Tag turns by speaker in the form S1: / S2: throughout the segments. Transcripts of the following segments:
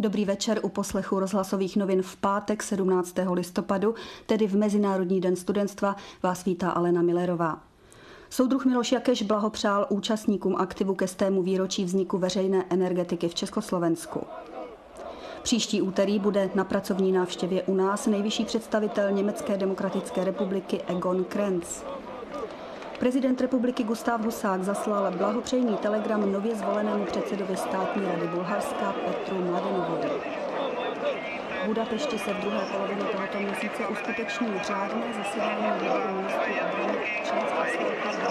S1: Dobrý večer u poslechu rozhlasových novin v pátek 17. listopadu, tedy v Mezinárodní den studentstva, vás vítá Alena Millerová. Soudruh Miloš Jakeš blahopřál účastníkům aktivu ke stému výročí vzniku veřejné energetiky v Československu. Příští úterý bude na pracovní návštěvě u nás nejvyšší představitel Německé demokratické republiky Egon Krenz. Prezident republiky Gustav Husák zaslal blahopřejný telegram nově zvolenému předsedovi státní rady Bulharska Petru Mladenovovi. V Budapešti se v druhé polovině tohoto měsíce uskuteční řádné zasedání výboru ministrů obrany členských států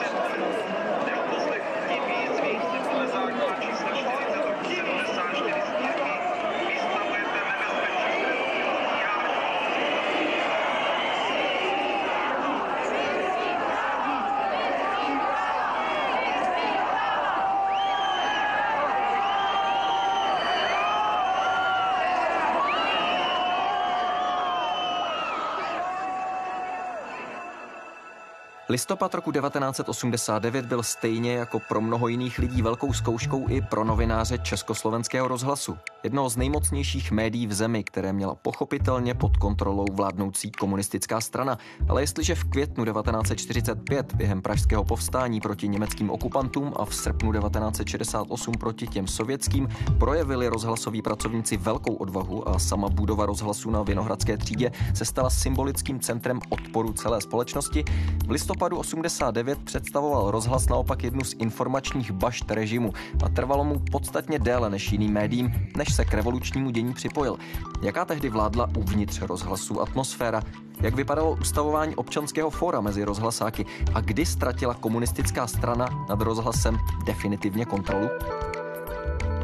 S2: Listopad roku 1989 byl stejně jako pro mnoho jiných lidí velkou zkouškou i pro novináře Československého rozhlasu. Jedno z nejmocnějších médií v zemi, které měla pochopitelně pod kontrolou vládnoucí komunistická strana. Ale jestliže v květnu 1945 během pražského povstání proti německým okupantům a v srpnu 1968 proti těm sovětským projevili rozhlasoví pracovníci velkou odvahu a sama budova rozhlasu na Vinohradské třídě se stala symbolickým centrem odporu celé společnosti, v listopadu listopadu 89 představoval rozhlas naopak jednu z informačních bašt režimu a trvalo mu podstatně déle než jiným médiím, než se k revolučnímu dění připojil. Jaká tehdy vládla uvnitř rozhlasu atmosféra? Jak vypadalo ustavování občanského fóra mezi rozhlasáky a kdy ztratila komunistická strana nad rozhlasem definitivně kontrolu?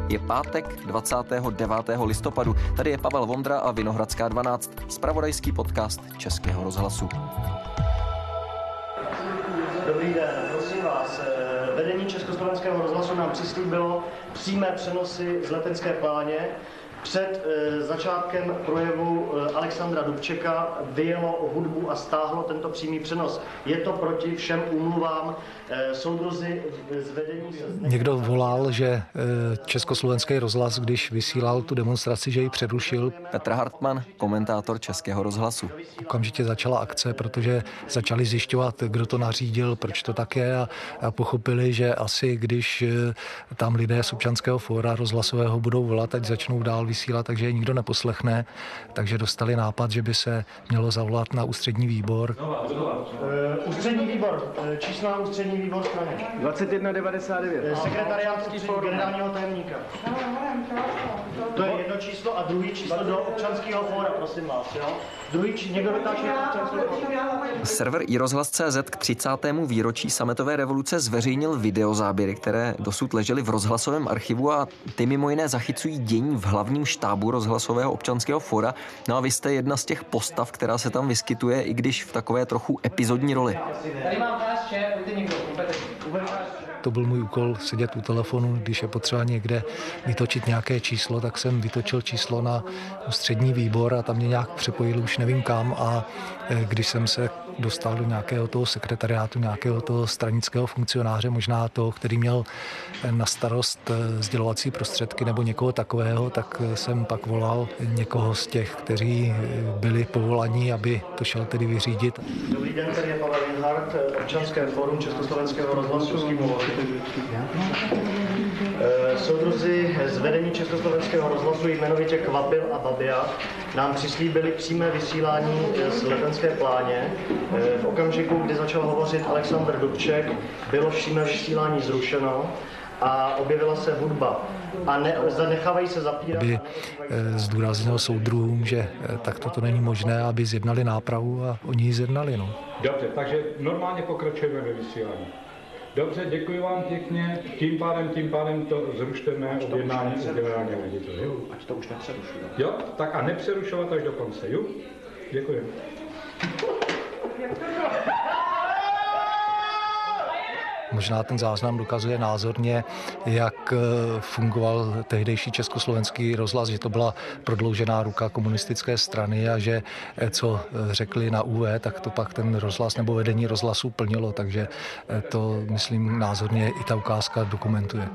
S2: Je pátek 29. listopadu. Tady je Pavel Vondra a Vinohradská 12, spravodajský podcast Českého rozhlasu.
S3: Dobrý den, prosím vás. Eh, vedení Československého rozhlasu nám přislíbilo přímé přenosy z letenské pláně před e, začátkem projevu e, Alexandra Dubčeka vyjelo hudbu a stáhlo tento přímý přenos. Je to proti všem úmluvám. E, soudruzi z vedení se...
S4: Někdo volal, že e, československý rozhlas, když vysílal tu demonstraci, že ji přerušil.
S2: Petr Hartmann, komentátor Českého rozhlasu.
S4: Okamžitě začala akce, protože začali zjišťovat, kdo to nařídil, proč to tak je a, a pochopili, že asi když tam lidé z občanského fóra rozhlasového budou volat, tak začnou dál vysílat, takže je nikdo neposlechne, takže dostali nápad, že by se mělo zavolat na ústřední výbor.
S3: Uh, ústřední výbor, uh, číslo ústřední výbor strany.
S5: 2199.
S3: Uh, sekretariát generálního tajemníka. To je jedno číslo a druhý číslo do občanského fóra, prosím vás. Jo? Druhý či někdo
S2: Server iRozhlas.cz k 30. výročí sametové revoluce zveřejnil videozáběry, které dosud ležely v rozhlasovém archivu a ty mimo jiné zachycují dění v hlavním štábu rozhlasového občanského fora. No a vy jste jedna z těch postav, která se tam vyskytuje, i když v takové trochu epizodní roli. Tady mám někdo,
S4: to byl můj úkol sedět u telefonu, když je potřeba někde vytočit nějaké číslo, tak jsem vytočil číslo na ústřední výbor a tam mě nějak přepojil už nevím kam a e, když jsem se dostal do nějakého toho sekretariátu, nějakého toho stranického funkcionáře, možná toho, který měl na starost e, sdělovací prostředky nebo někoho takového, tak jsem pak volal někoho z těch, kteří byli povolaní, aby to šel tedy vyřídit.
S3: Dobrý den, tady je Pavel Linhardt, občanské fórum Československého rozhlasu Eh, soudruzi z vedení Československého rozhlasu jmenovitě Kvapil a Babia nám přislíbili přímé vysílání z letenské pláně. Eh, v okamžiku, kdy začal hovořit Aleksandr Dubček, bylo přímé vysílání zrušeno a objevila se hudba. A ne, zanechávají se zapírat.
S4: Aby eh, zdůraznil soudruhům, že takto to není možné, aby zjednali nápravu a oni ji zjednali. No.
S5: Dobře, takže normálně pokračujeme ve vysílání. Dobře, děkuji vám pěkně. Tím pádem, tím pádem to zrušteme objednání u generálního ředitele.
S3: Ať to už nepřerušuje.
S5: Jo, tak a nepřerušovat až do konce, jo? Děkuji.
S4: Možná ten záznam dokazuje názorně, jak eh, fungoval tehdejší československý rozhlas, že to byla prodloužená ruka komunistické strany a že eh, co eh, řekli na UV, tak to pak ten rozhlas nebo vedení rozhlasu plnilo, takže to, myslím, názorně i ta ukázka dokumentuje.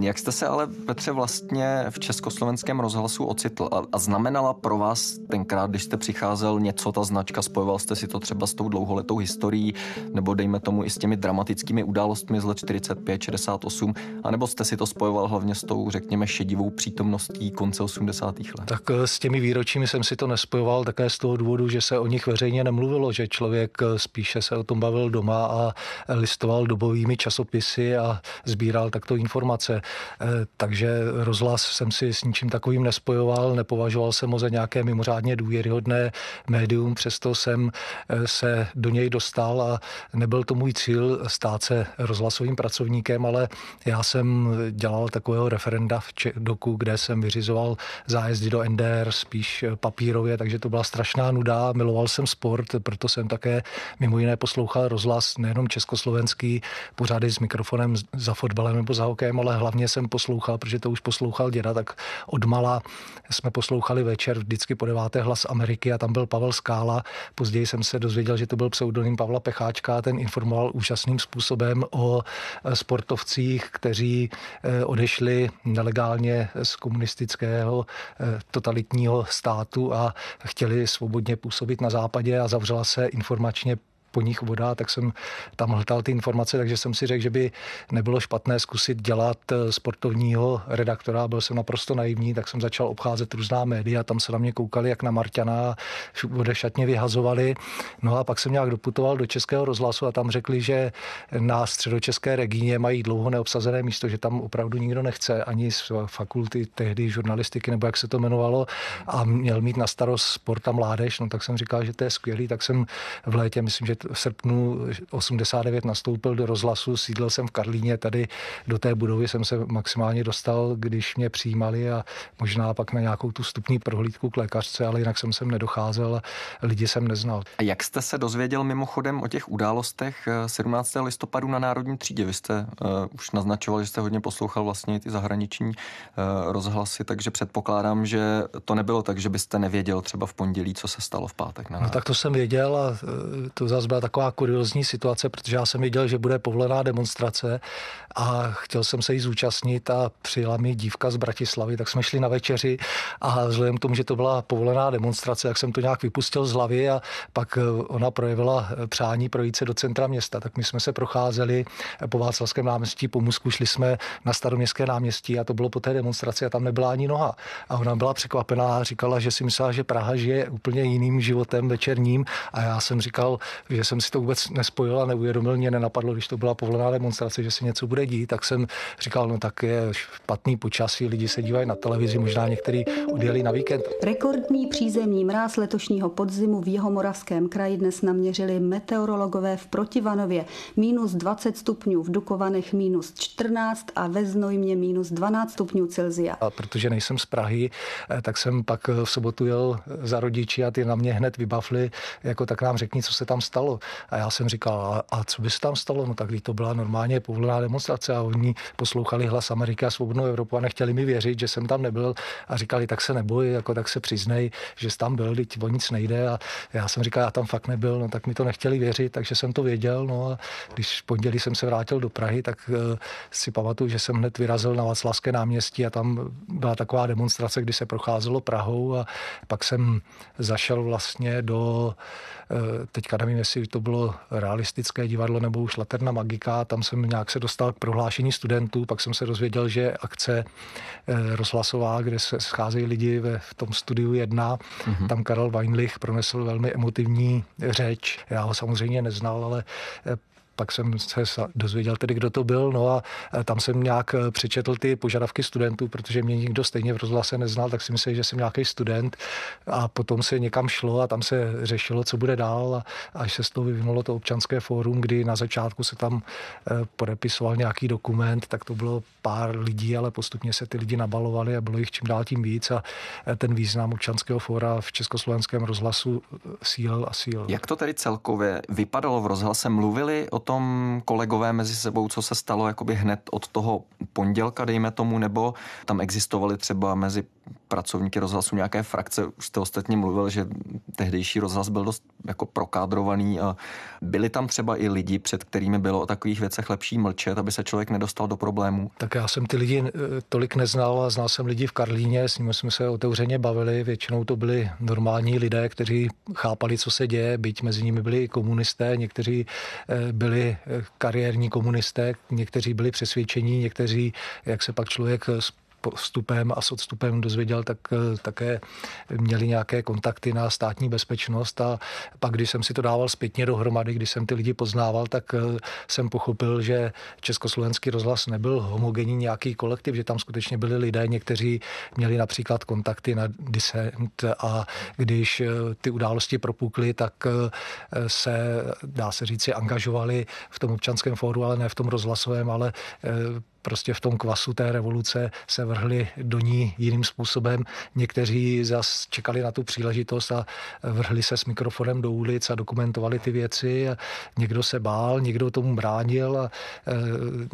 S2: Jak jste se ale, Petře, vlastně v československém rozhlasu ocitl a, a znamenala pro vás tenkrát, když jste přicházel něco, ta značka, spojoval jste si to třeba s tou dlouholetou historií, nebo dejme tomu i s těmi dramatickými událostmi z let 45, 68, anebo jste si to spojoval hlavně s tou, řekněme, šedivou přítomností konce 80. let?
S4: Tak eh, s těmi výročími jsem si to nespojoval také z toho důvodu, že se o nich veřejně nemluvilo, že člověk eh, spíše se o tom bavil doma a listoval dobovými časopisy a sbíral takto informace. Eh, takže rozhlas jsem si s ničím takovým nespojoval, nepovažoval jsem ho za nějaké mimořádně důvěryhodné médium, přesto jsem se do něj dostal a nebyl to můj cíl stát se rozhlasovým pracovníkem, ale já jsem dělal takového referenda v Čedoku, kde jsem vyřizoval zájezdy do NDR spíš papírově, takže to byla strašná nuda. Miloval jsem sport, proto jsem také mimo jiné poslouchal rozhlas nejenom československý pořady s mikrofonem za fotbalem nebo za hokejem, ale hlavně jsem poslouchal, protože to už poslouchal děda, tak odmala jsme poslouchali večer vždycky po deváté hlas Ameriky a tam byl Pavel Skála. Později jsem se dozvěděl, že to byl pseudonym Pavla Pecháčka a ten informoval úžasným způsobem o sportovcích, kteří eh, odešli nelegálně z komunistického eh, totalitního státu a chtěli svobodně působit na západě a zavřela se informačně po nich voda, tak jsem tam hltal ty informace, takže jsem si řekl, že by nebylo špatné zkusit dělat eh, sportovního redaktora. Byl jsem naprosto naivní, tak jsem začal obcházet různá média, tam se na mě koukali jak na Marťana, vode šatně vyhazovali. No a pak jsem nějak doputoval do Českého rozhlasu a tam řekli, že na středočeské Regíně mají dlouho neobsazené místo, že tam opravdu nikdo nechce, ani z fakulty tehdy žurnalistiky, nebo jak se to jmenovalo, a měl mít na starost sport a mládež. No tak jsem říkal, že to je skvělý, tak jsem v létě, myslím, že v srpnu 89 nastoupil do rozhlasu, sídlil jsem v Karlíně, tady do té budovy jsem se maximálně dostal, když mě přijímali a možná pak na nějakou tu stupní prohlídku k lékařce, ale jinak jsem sem nedocházel a lidi jsem neznal.
S2: A jak jste se dozvěděl mimochodem o těch událostech 17. Eh, listopadu na Národní třídě? Vy jste uh, už naznačoval, že jste hodně poslouchal vlastně ty zahraniční uh, rozhlasy, takže předpokládám, že to nebylo tak, že byste nevěděl třeba v pondělí, co se stalo v pátek. Na
S4: no tak to jsem věděl a to zase byla taková kuriozní situace, protože já jsem viděl, že bude povolená demonstrace a chtěl jsem se jí zúčastnit a přijela mi dívka z Bratislavy, tak jsme šli na večeři a vzhledem k tomu, že to byla povolená demonstrace, tak jsem to nějak vypustil z hlavy a pak eh, ona projevila eh, přání projít se do centra města, tak my jsme se procházeli po Václavském náměstí, po Musku, šli jsme na staroměstské náměstí a to bylo po té demonstraci a tam nebyla ani noha. A ona byla překvapená a říkala, že si myslela, že Praha žije úplně jiným životem večerním a já jsem říkal, že jsem si to vůbec nespojil a neuvědomil, mě nenapadlo, když to byla povolená demonstrace, že se něco bude dít, tak jsem říkal, no tak je špatný počasí, lidi se dívají na televizi, možná některý odjeli na víkend.
S1: Rekordní přízemní mráz letošního podzimu v Jihomoravském kraji dnes naměřili meteorologové v Protivanově. Minus 20 stupňů, v Dukovanech minus 14 a ve Znojmě minus 12 stupňů Celzia.
S4: A protože nejsem z Prahy, eh, tak jsem pak v sobotu jel za rodiči a ty na mě hned vybavli, jako tak nám řekni, co se tam stalo. A já jsem říkal, a, a co by se tam stalo? No tak to byla normálně povolená demonstrace a oni poslouchali hlas Ameriky a svobodnou Evropu a nechtěli mi věřit, že jsem tam nebyl. A říkali, tak se neboj, jako tak se přiznej, že jsi tam byl, teď o nic nejde. A já jsem říkal, já tam fakt nebyl, no tak mi to nechtěli věřit, takže jsem to věděl, no a když v pondělí jsem se vrátil do Prahy, tak uh, si pamatuju, že jsem hned vyrazil na Václavské náměstí a tam byla taková demonstrace, kdy se procházelo Prahou a pak jsem zašel vlastně do, uh, teďka nevím, jestli to bylo realistické divadlo nebo už Laterna Magika. Tam jsem nějak se dostal k prohlášení studentů, pak jsem se dozvěděl, že akce eh, rozhlasová, kde se scházejí lidi ve, v tom studiu jedna, mm-hmm. tam Karel Weinlich pronesl velmi emotivní řeč. Já ho samozřejmě neznal, ale eh, pak jsem se dozvěděl tedy, kdo to byl, no a tam jsem nějak eh, přečetl ty požadavky studentů, protože mě nikdo stejně v rozhlase neznal, tak si myslel, že jsem nějaký student a potom se někam šlo a tam se řešilo, co bude dál a až se z toho vyvinulo to občanské fórum, kdy na začátku se tam eh, podepisoval nějaký dokument, tak to bylo pár lidí, ale postupně se ty lidi nabalovali a bylo jich čím dál tím víc a ten význam občanského fóra v československém rozhlasu síl a síl.
S2: Jak to tedy celkově vypadalo v rozhlase? Mluvili o tom kolegové mezi sebou, co se stalo jakoby hned od toho pondělka, dejme tomu, nebo tam existovaly třeba mezi pracovníky rozhlasu nějaké frakce. Už jste ostatně mluvil, že tehdejší rozhlas byl dost jako prokádrovaný a byli tam třeba i lidi, před kterými bylo o takových věcech lepší mlčet, aby se člověk nedostal do problémů.
S4: Tak já jsem ty lidi eh, tolik neznal a znal jsem lidi v Karlíně, s nimi jsme se otevřeně bavili. Většinou to byli normální lidé, kteří chápali, co se děje, byť mezi nimi byli i komunisté, někteří eh, byli eh, kariérní komunisté, někteří byli přesvědčení, někteří, jak se pak člověk vstupem a s odstupem dozvěděl, tak eh, také měli nějaké kontakty na státní bezpečnost. A pak, když jsem si to dával zpětně dohromady, když jsem ty lidi poznával, tak eh, jsem pochopil, že Československý rozhlas nebyl homogenní nějaký kolektiv, že tam skutečně byli lidé, někteří měli například kontakty na disent a když eh, ty události propukly, tak se, dá se říci, angažovali v tom občanském fóru, ale ne v tom rozhlasovém, ale prostě v tom kvasu té revoluce se vrhli do ní jiným způsobem. Někteří zas čekali na tu příležitost a vrhli se s mikrofonem do ulic a dokumentovali ty věci. Někdo se bál, někdo tomu bránil a e,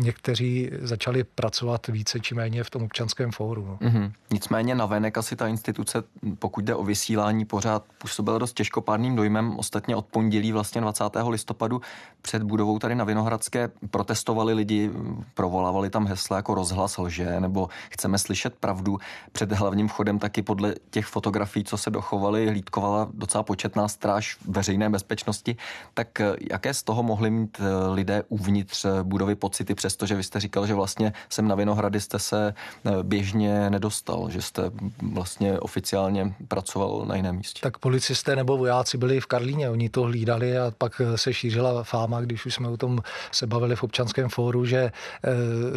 S4: někteří začali pracovat více či méně v tom občanském fóru.
S2: Mm-hmm. Nicméně navenek asi ta instituce, pokud jde o vysílání, pořád působila dost těžkopádným dojmem. Ostatně od pondělí vlastně 20. listopadu před budovou tady na Vinohradské protestovali lidi, provolávali tam hesla jako rozhlas lže nebo chceme slyšet pravdu. Před hlavním vchodem taky podle těch fotografií, co se dochovaly, hlídkovala docela početná stráž veřejné bezpečnosti. Tak eh, jaké z toho mohli mít eh, lidé uvnitř eh, budovy pocity, přestože vy jste říkal, že vlastně sem na Vinohrady jste se běžně nedostal, že jste vlastně oficiálně pracoval na jiném místě.
S4: Tak policisté nebo vojáci byli v Karlíně, oni to hlídali a pak se šířila fáma, když už jsme o tom se bavili v občanském fóru, že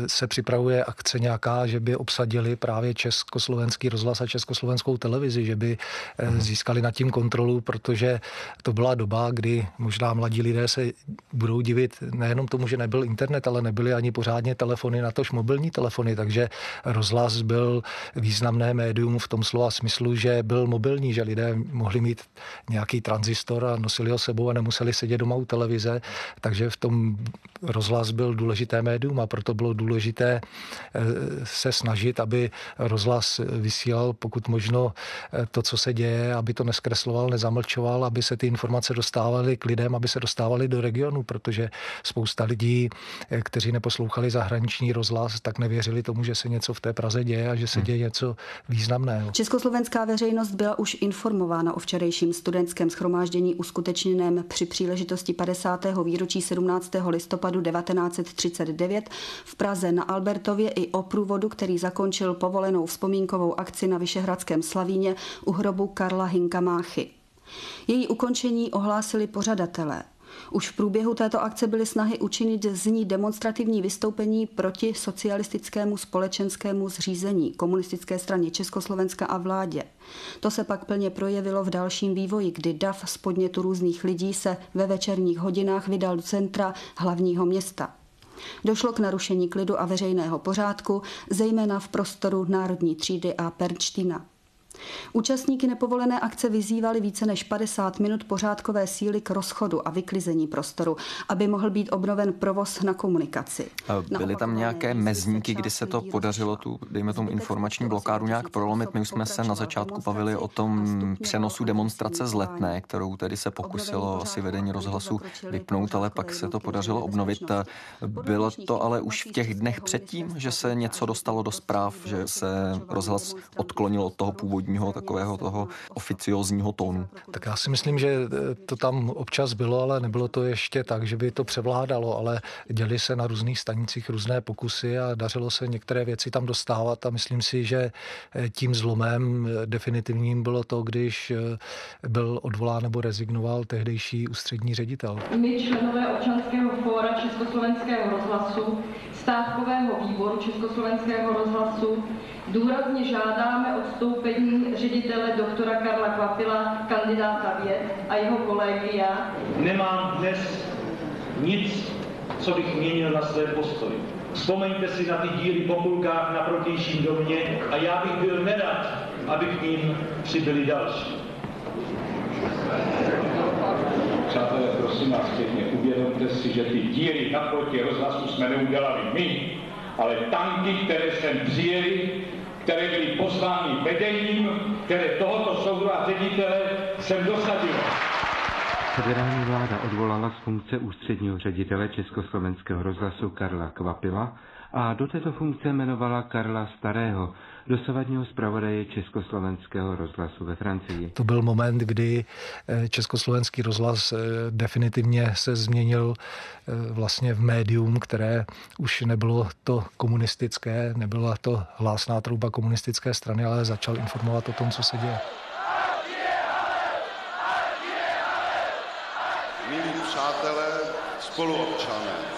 S4: se připravuje akce nějaká, že by obsadili právě československý rozhlas a československou televizi, že by uh získali nad tím kontrolu, protože to byla doba, kdy možná mladí lidé se budou divit nejenom tomu, že nebyl internet, ale nebyly ani pořádně telefony, natož mobilní telefony, takže rozhlas byl významné médium v tom slova smyslu, že byl mobilní, že lidé mohli mít nějaký tranzistor a nosili ho sebou a nemuseli sedět doma u televize, takže v tom rozhlas byl důležité médium a proto bylo důležité důležité eh, se snažit, aby rozhlas vysílal pokud možno eh, to, co se děje, aby to neskresloval, nezamlčoval, aby se ty informace dostávaly k lidem, aby se dostávaly do regionu, protože spousta lidí, eh, kteří neposlouchali zahraniční rozhlas, tak nevěřili tomu, že se něco v té Praze děje a že se hmm. děje něco významného.
S1: Československá veřejnost byla už informována o včerejším studentském schromáždění uskutečněném při příležitosti 50. výročí 17. listopadu 1939 v Praze na Albertově i o průvodu, který zakončil povolenou vzpomínkovou akci na Vyšehradském Slavíně u hrobu Karla Hinka Máchy. Její ukončení ohlásili pořadatelé. Už v průběhu této akce byly snahy učinit z ní demonstrativní vystoupení proti socialistickému společenskému zřízení komunistické straně Československa a vládě. To se pak plně projevilo v dalším vývoji, kdy DAF z podnětu různých lidí se ve večerních hodinách vydal do centra hlavního města. Došlo k narušení klidu a veřejného pořádku, zejména v prostoru Národní třídy a Pernštína. Účastníky nepovolené akce vyzývali více než 50 minut pořádkové síly k rozchodu a vyklizení prostoru, aby mohl být obnoven provoz na komunikaci.
S2: A byly tam nějaké mezníky, kdy se to podařilo tu, dejme tomu, informační blokádu nějak prolomit? My už jsme se na začátku bavili o tom přenosu demonstrace z Letné, kterou tedy se pokusilo asi vedení rozhlasu vypnout, ale pak se to podařilo obnovit. Bylo to ale už v těch dnech předtím, že se něco dostalo do zpráv, že se rozhlas odklonil od toho původního původního takového toho oficiozního tónu.
S4: Tak já si myslím, že eh, to tam občas bylo, ale nebylo to ještě tak, že by to převládalo, ale děli se na různých stanicích různé pokusy a dařilo se některé věci tam dostávat a myslím si, že eh, tím zlomem eh, definitivním bylo to, když byl odvolán nebo rezignoval tehdejší ústřední ředitel.
S6: My členové občanského fóra Československého rozhlasu, stávkového výboru Československého rozhlasu, důrazně žádáme odstoupení ředitele doktora Karla Kvapila, kandidáta věd a jeho kolegia.
S7: Nemám dnes nic, co bych měnil na své postoji. Vzpomeňte si na ty díly po půlkách na protějším domě a já bych byl nerad, aby k ním přibyli další. Přátelé, prosím vás pěkně, uvědomte si, že ty díly na proti rozhlasu jsme neudělali my, ale tanky, které sem přijeli,
S5: které byly pozvány vedením, které tohoto soudu a ředitele jsem dosadil.
S8: Federální vláda odvolala z funkce ústředního ředitele Československého rozhlasu Karla Kvapila a do této funkce jmenovala Karla Starého, dosavadního zpravodaje Československého rozhlasu ve Francii.
S4: To byl moment, kdy eh, Československý rozhlas eh, definitivně se změnil eh, vlastně v médium, které už nebylo to komunistické, nebyla to hlásná trouba komunistické strany, ale začal informovat o tom, co se děje.
S9: Milí přátelé, spoluobčané,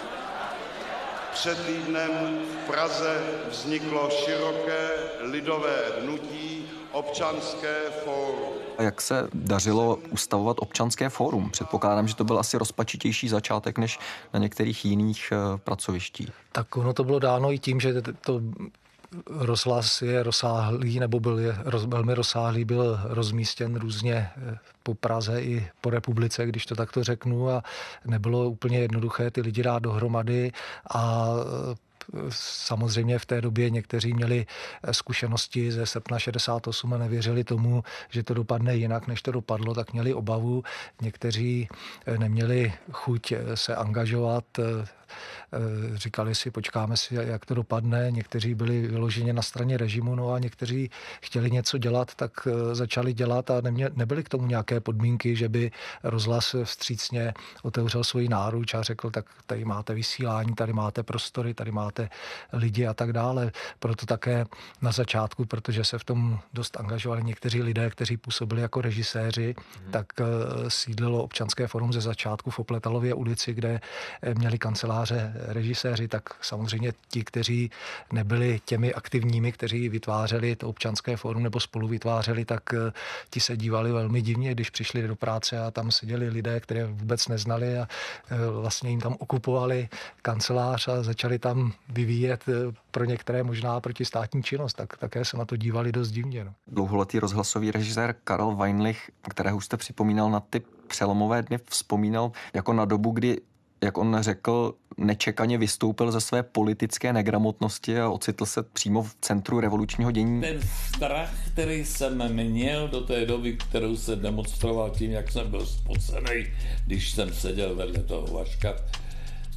S9: před týdnem v Praze vzniklo široké lidové hnutí Občanské fórum.
S2: A jak se dařilo ustavovat občanské fórum? Předpokládám, že to byl asi rozpačitější začátek než na některých jiných eh, pracovištích.
S4: Tak ono to bylo dáno i tím, že to rozhlas je rozsáhlý, nebo byl je roz, velmi rozsáhlý, byl rozmístěn různě eh, po Praze i po republice, když to takto řeknu, a nebylo úplně jednoduché ty lidi dát dohromady a eh, samozřejmě v té době někteří měli eh, zkušenosti ze srpna 68 a nevěřili tomu, že to dopadne jinak, než to dopadlo, tak měli obavu. Někteří neměli chuť se angažovat, Eh, říkali si, počkáme si, jak to dopadne. Někteří byli vyloženě na straně režimu, no a někteří chtěli něco dělat, tak eh, začali dělat a nemě, nebyly k tomu nějaké podmínky, že by rozhlas vstřícně otevřel svoji náruč a řekl, tak tady máte vysílání, tady máte prostory, tady máte lidi a tak dále. Proto také na začátku, protože se v tom dost angažovali někteří lidé, kteří působili jako režiséři, hmm. tak eh, sídlilo občanské forum ze začátku v Opletalově ulici, kde měli kancelář kanceláře režiséři, tak samozřejmě ti, kteří nebyli těmi aktivními, kteří vytvářeli to občanské fórum nebo spolu vytvářeli, tak eh, ti se dívali velmi divně, když přišli do práce a tam seděli lidé, které vůbec neznali a eh, vlastně jim tam okupovali kancelář a začali tam vyvíjet eh, pro některé možná protistátní činnost, tak také se na to dívali dost divně. No.
S2: Dlouholetý rozhlasový režisér Karel Weinlich, kterého jste připomínal na ty přelomové dny, vzpomínal jako na dobu, kdy jak on řekl, nečekaně vystoupil ze své politické negramotnosti a ocitl se přímo v centru revolučního dění.
S10: Ten strach, který jsem měl do té doby, kterou se demonstroval tím, jak jsem byl spocený, když jsem seděl vedle toho Vaška,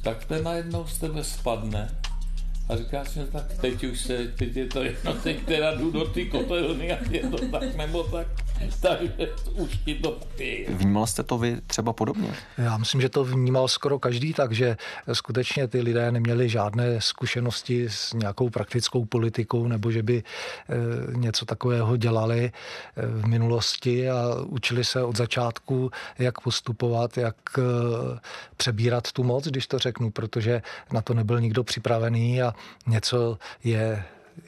S10: tak ten najednou z tebe spadne a říkáš si, tak teď už se, teď je to jedno, teď teda jdu do ty kotelny a je to tak nebo tak takže už ti to pije.
S2: Vnímal jste to vy třeba podobně?
S4: Já myslím, že to vnímal skoro každý, takže skutečně ty lidé neměli žádné zkušenosti s nějakou praktickou politikou nebo že by eh, něco takového dělali eh, v minulosti a učili se od začátku, jak postupovat, jak eh, přebírat tu moc, když to řeknu, protože na to nebyl nikdo připravený a něco je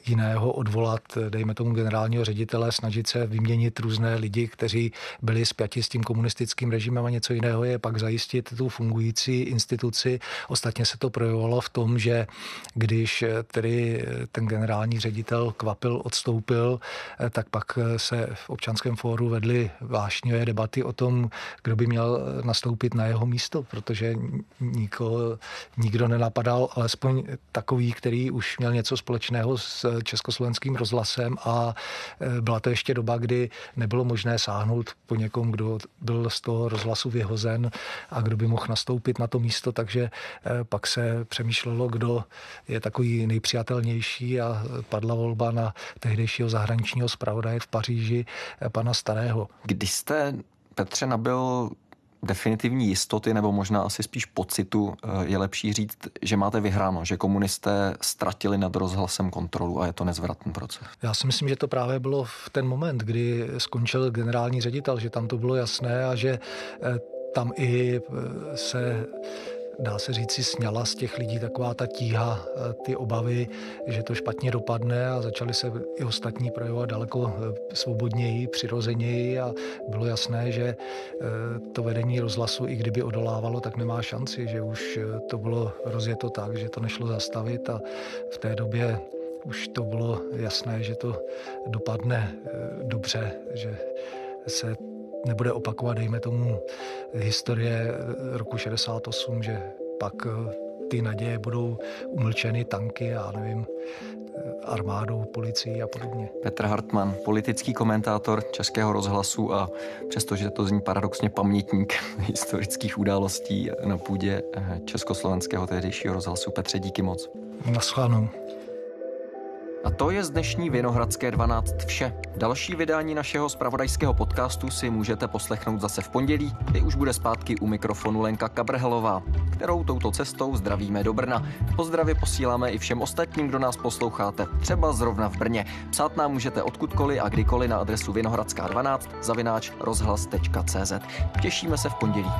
S4: jiného odvolat, dejme tomu generálního ředitele, snažit se vyměnit různé lidi, kteří byli spjati s tím komunistickým režimem a něco jiného je pak zajistit tu fungující instituci. Ostatně se to projevovalo v tom, že když tedy ten generální ředitel Kvapil odstoupil, tak pak se v občanském fóru vedly vášnivé debaty o tom, kdo by měl nastoupit na jeho místo, protože nikoho, nikdo nenapadal, alespoň takový, který už měl něco společného s s československým rozhlasem a e, byla to ještě doba, kdy nebylo možné sáhnout po někom, kdo byl z toho rozhlasu vyhozen a kdo by mohl nastoupit na to místo, takže e, pak se přemýšlelo, kdo je takový nejpřijatelnější a padla volba na tehdejšího zahraničního zpravodaje v Paříži, e, pana Starého.
S2: Když jste Petře nabil definitivní jistoty nebo možná asi spíš pocitu eh, je lepší říct, že máte vyhráno, že komunisté ztratili nad rozhlasem kontrolu a je to nezvratný proces.
S4: Já si myslím, že to právě bylo v ten moment, kdy skončil generální ředitel, že tam to bylo jasné a že eh, tam i eh, se dá se říct, si sněla z těch lidí taková ta tíha, eh, ty obavy, že to špatně dopadne a začali se i ostatní projevovat daleko eh, svobodněji, přirozeněji a bylo jasné, že eh, to vedení rozhlasu, i kdyby odolávalo, tak nemá šanci, že už to bylo rozjeto tak, že to nešlo zastavit a v té době už to bylo jasné, že to dopadne dobře, že se nebude opakovat, dejme tomu, historie roku 68, že pak eh, ty naděje budou umlčeny tanky a nevím, armádou, policií a podobně.
S2: Petr Hartmann, politický komentátor Českého rozhlasu a přestože to zní paradoxně pamětník historických událostí na půdě eh, Československého tehdejšího rozhlasu. Petře, díky moc.
S4: Naschledanou.
S2: A to je z dnešní Vinohradské 12 vše. Další vydání našeho spravodajského podcastu si můžete poslechnout zase v pondělí, kdy už bude zpátky u mikrofonu Lenka Kabrhelová, kterou touto cestou zdravíme do Brna. Pozdravy posíláme i všem ostatním, kdo nás posloucháte, třeba zrovna v Brně. Psát nám můžete odkudkoliv a kdykoliv na adresu vinohradská12 zavináč rozhlas.cz. Těšíme se v pondělí.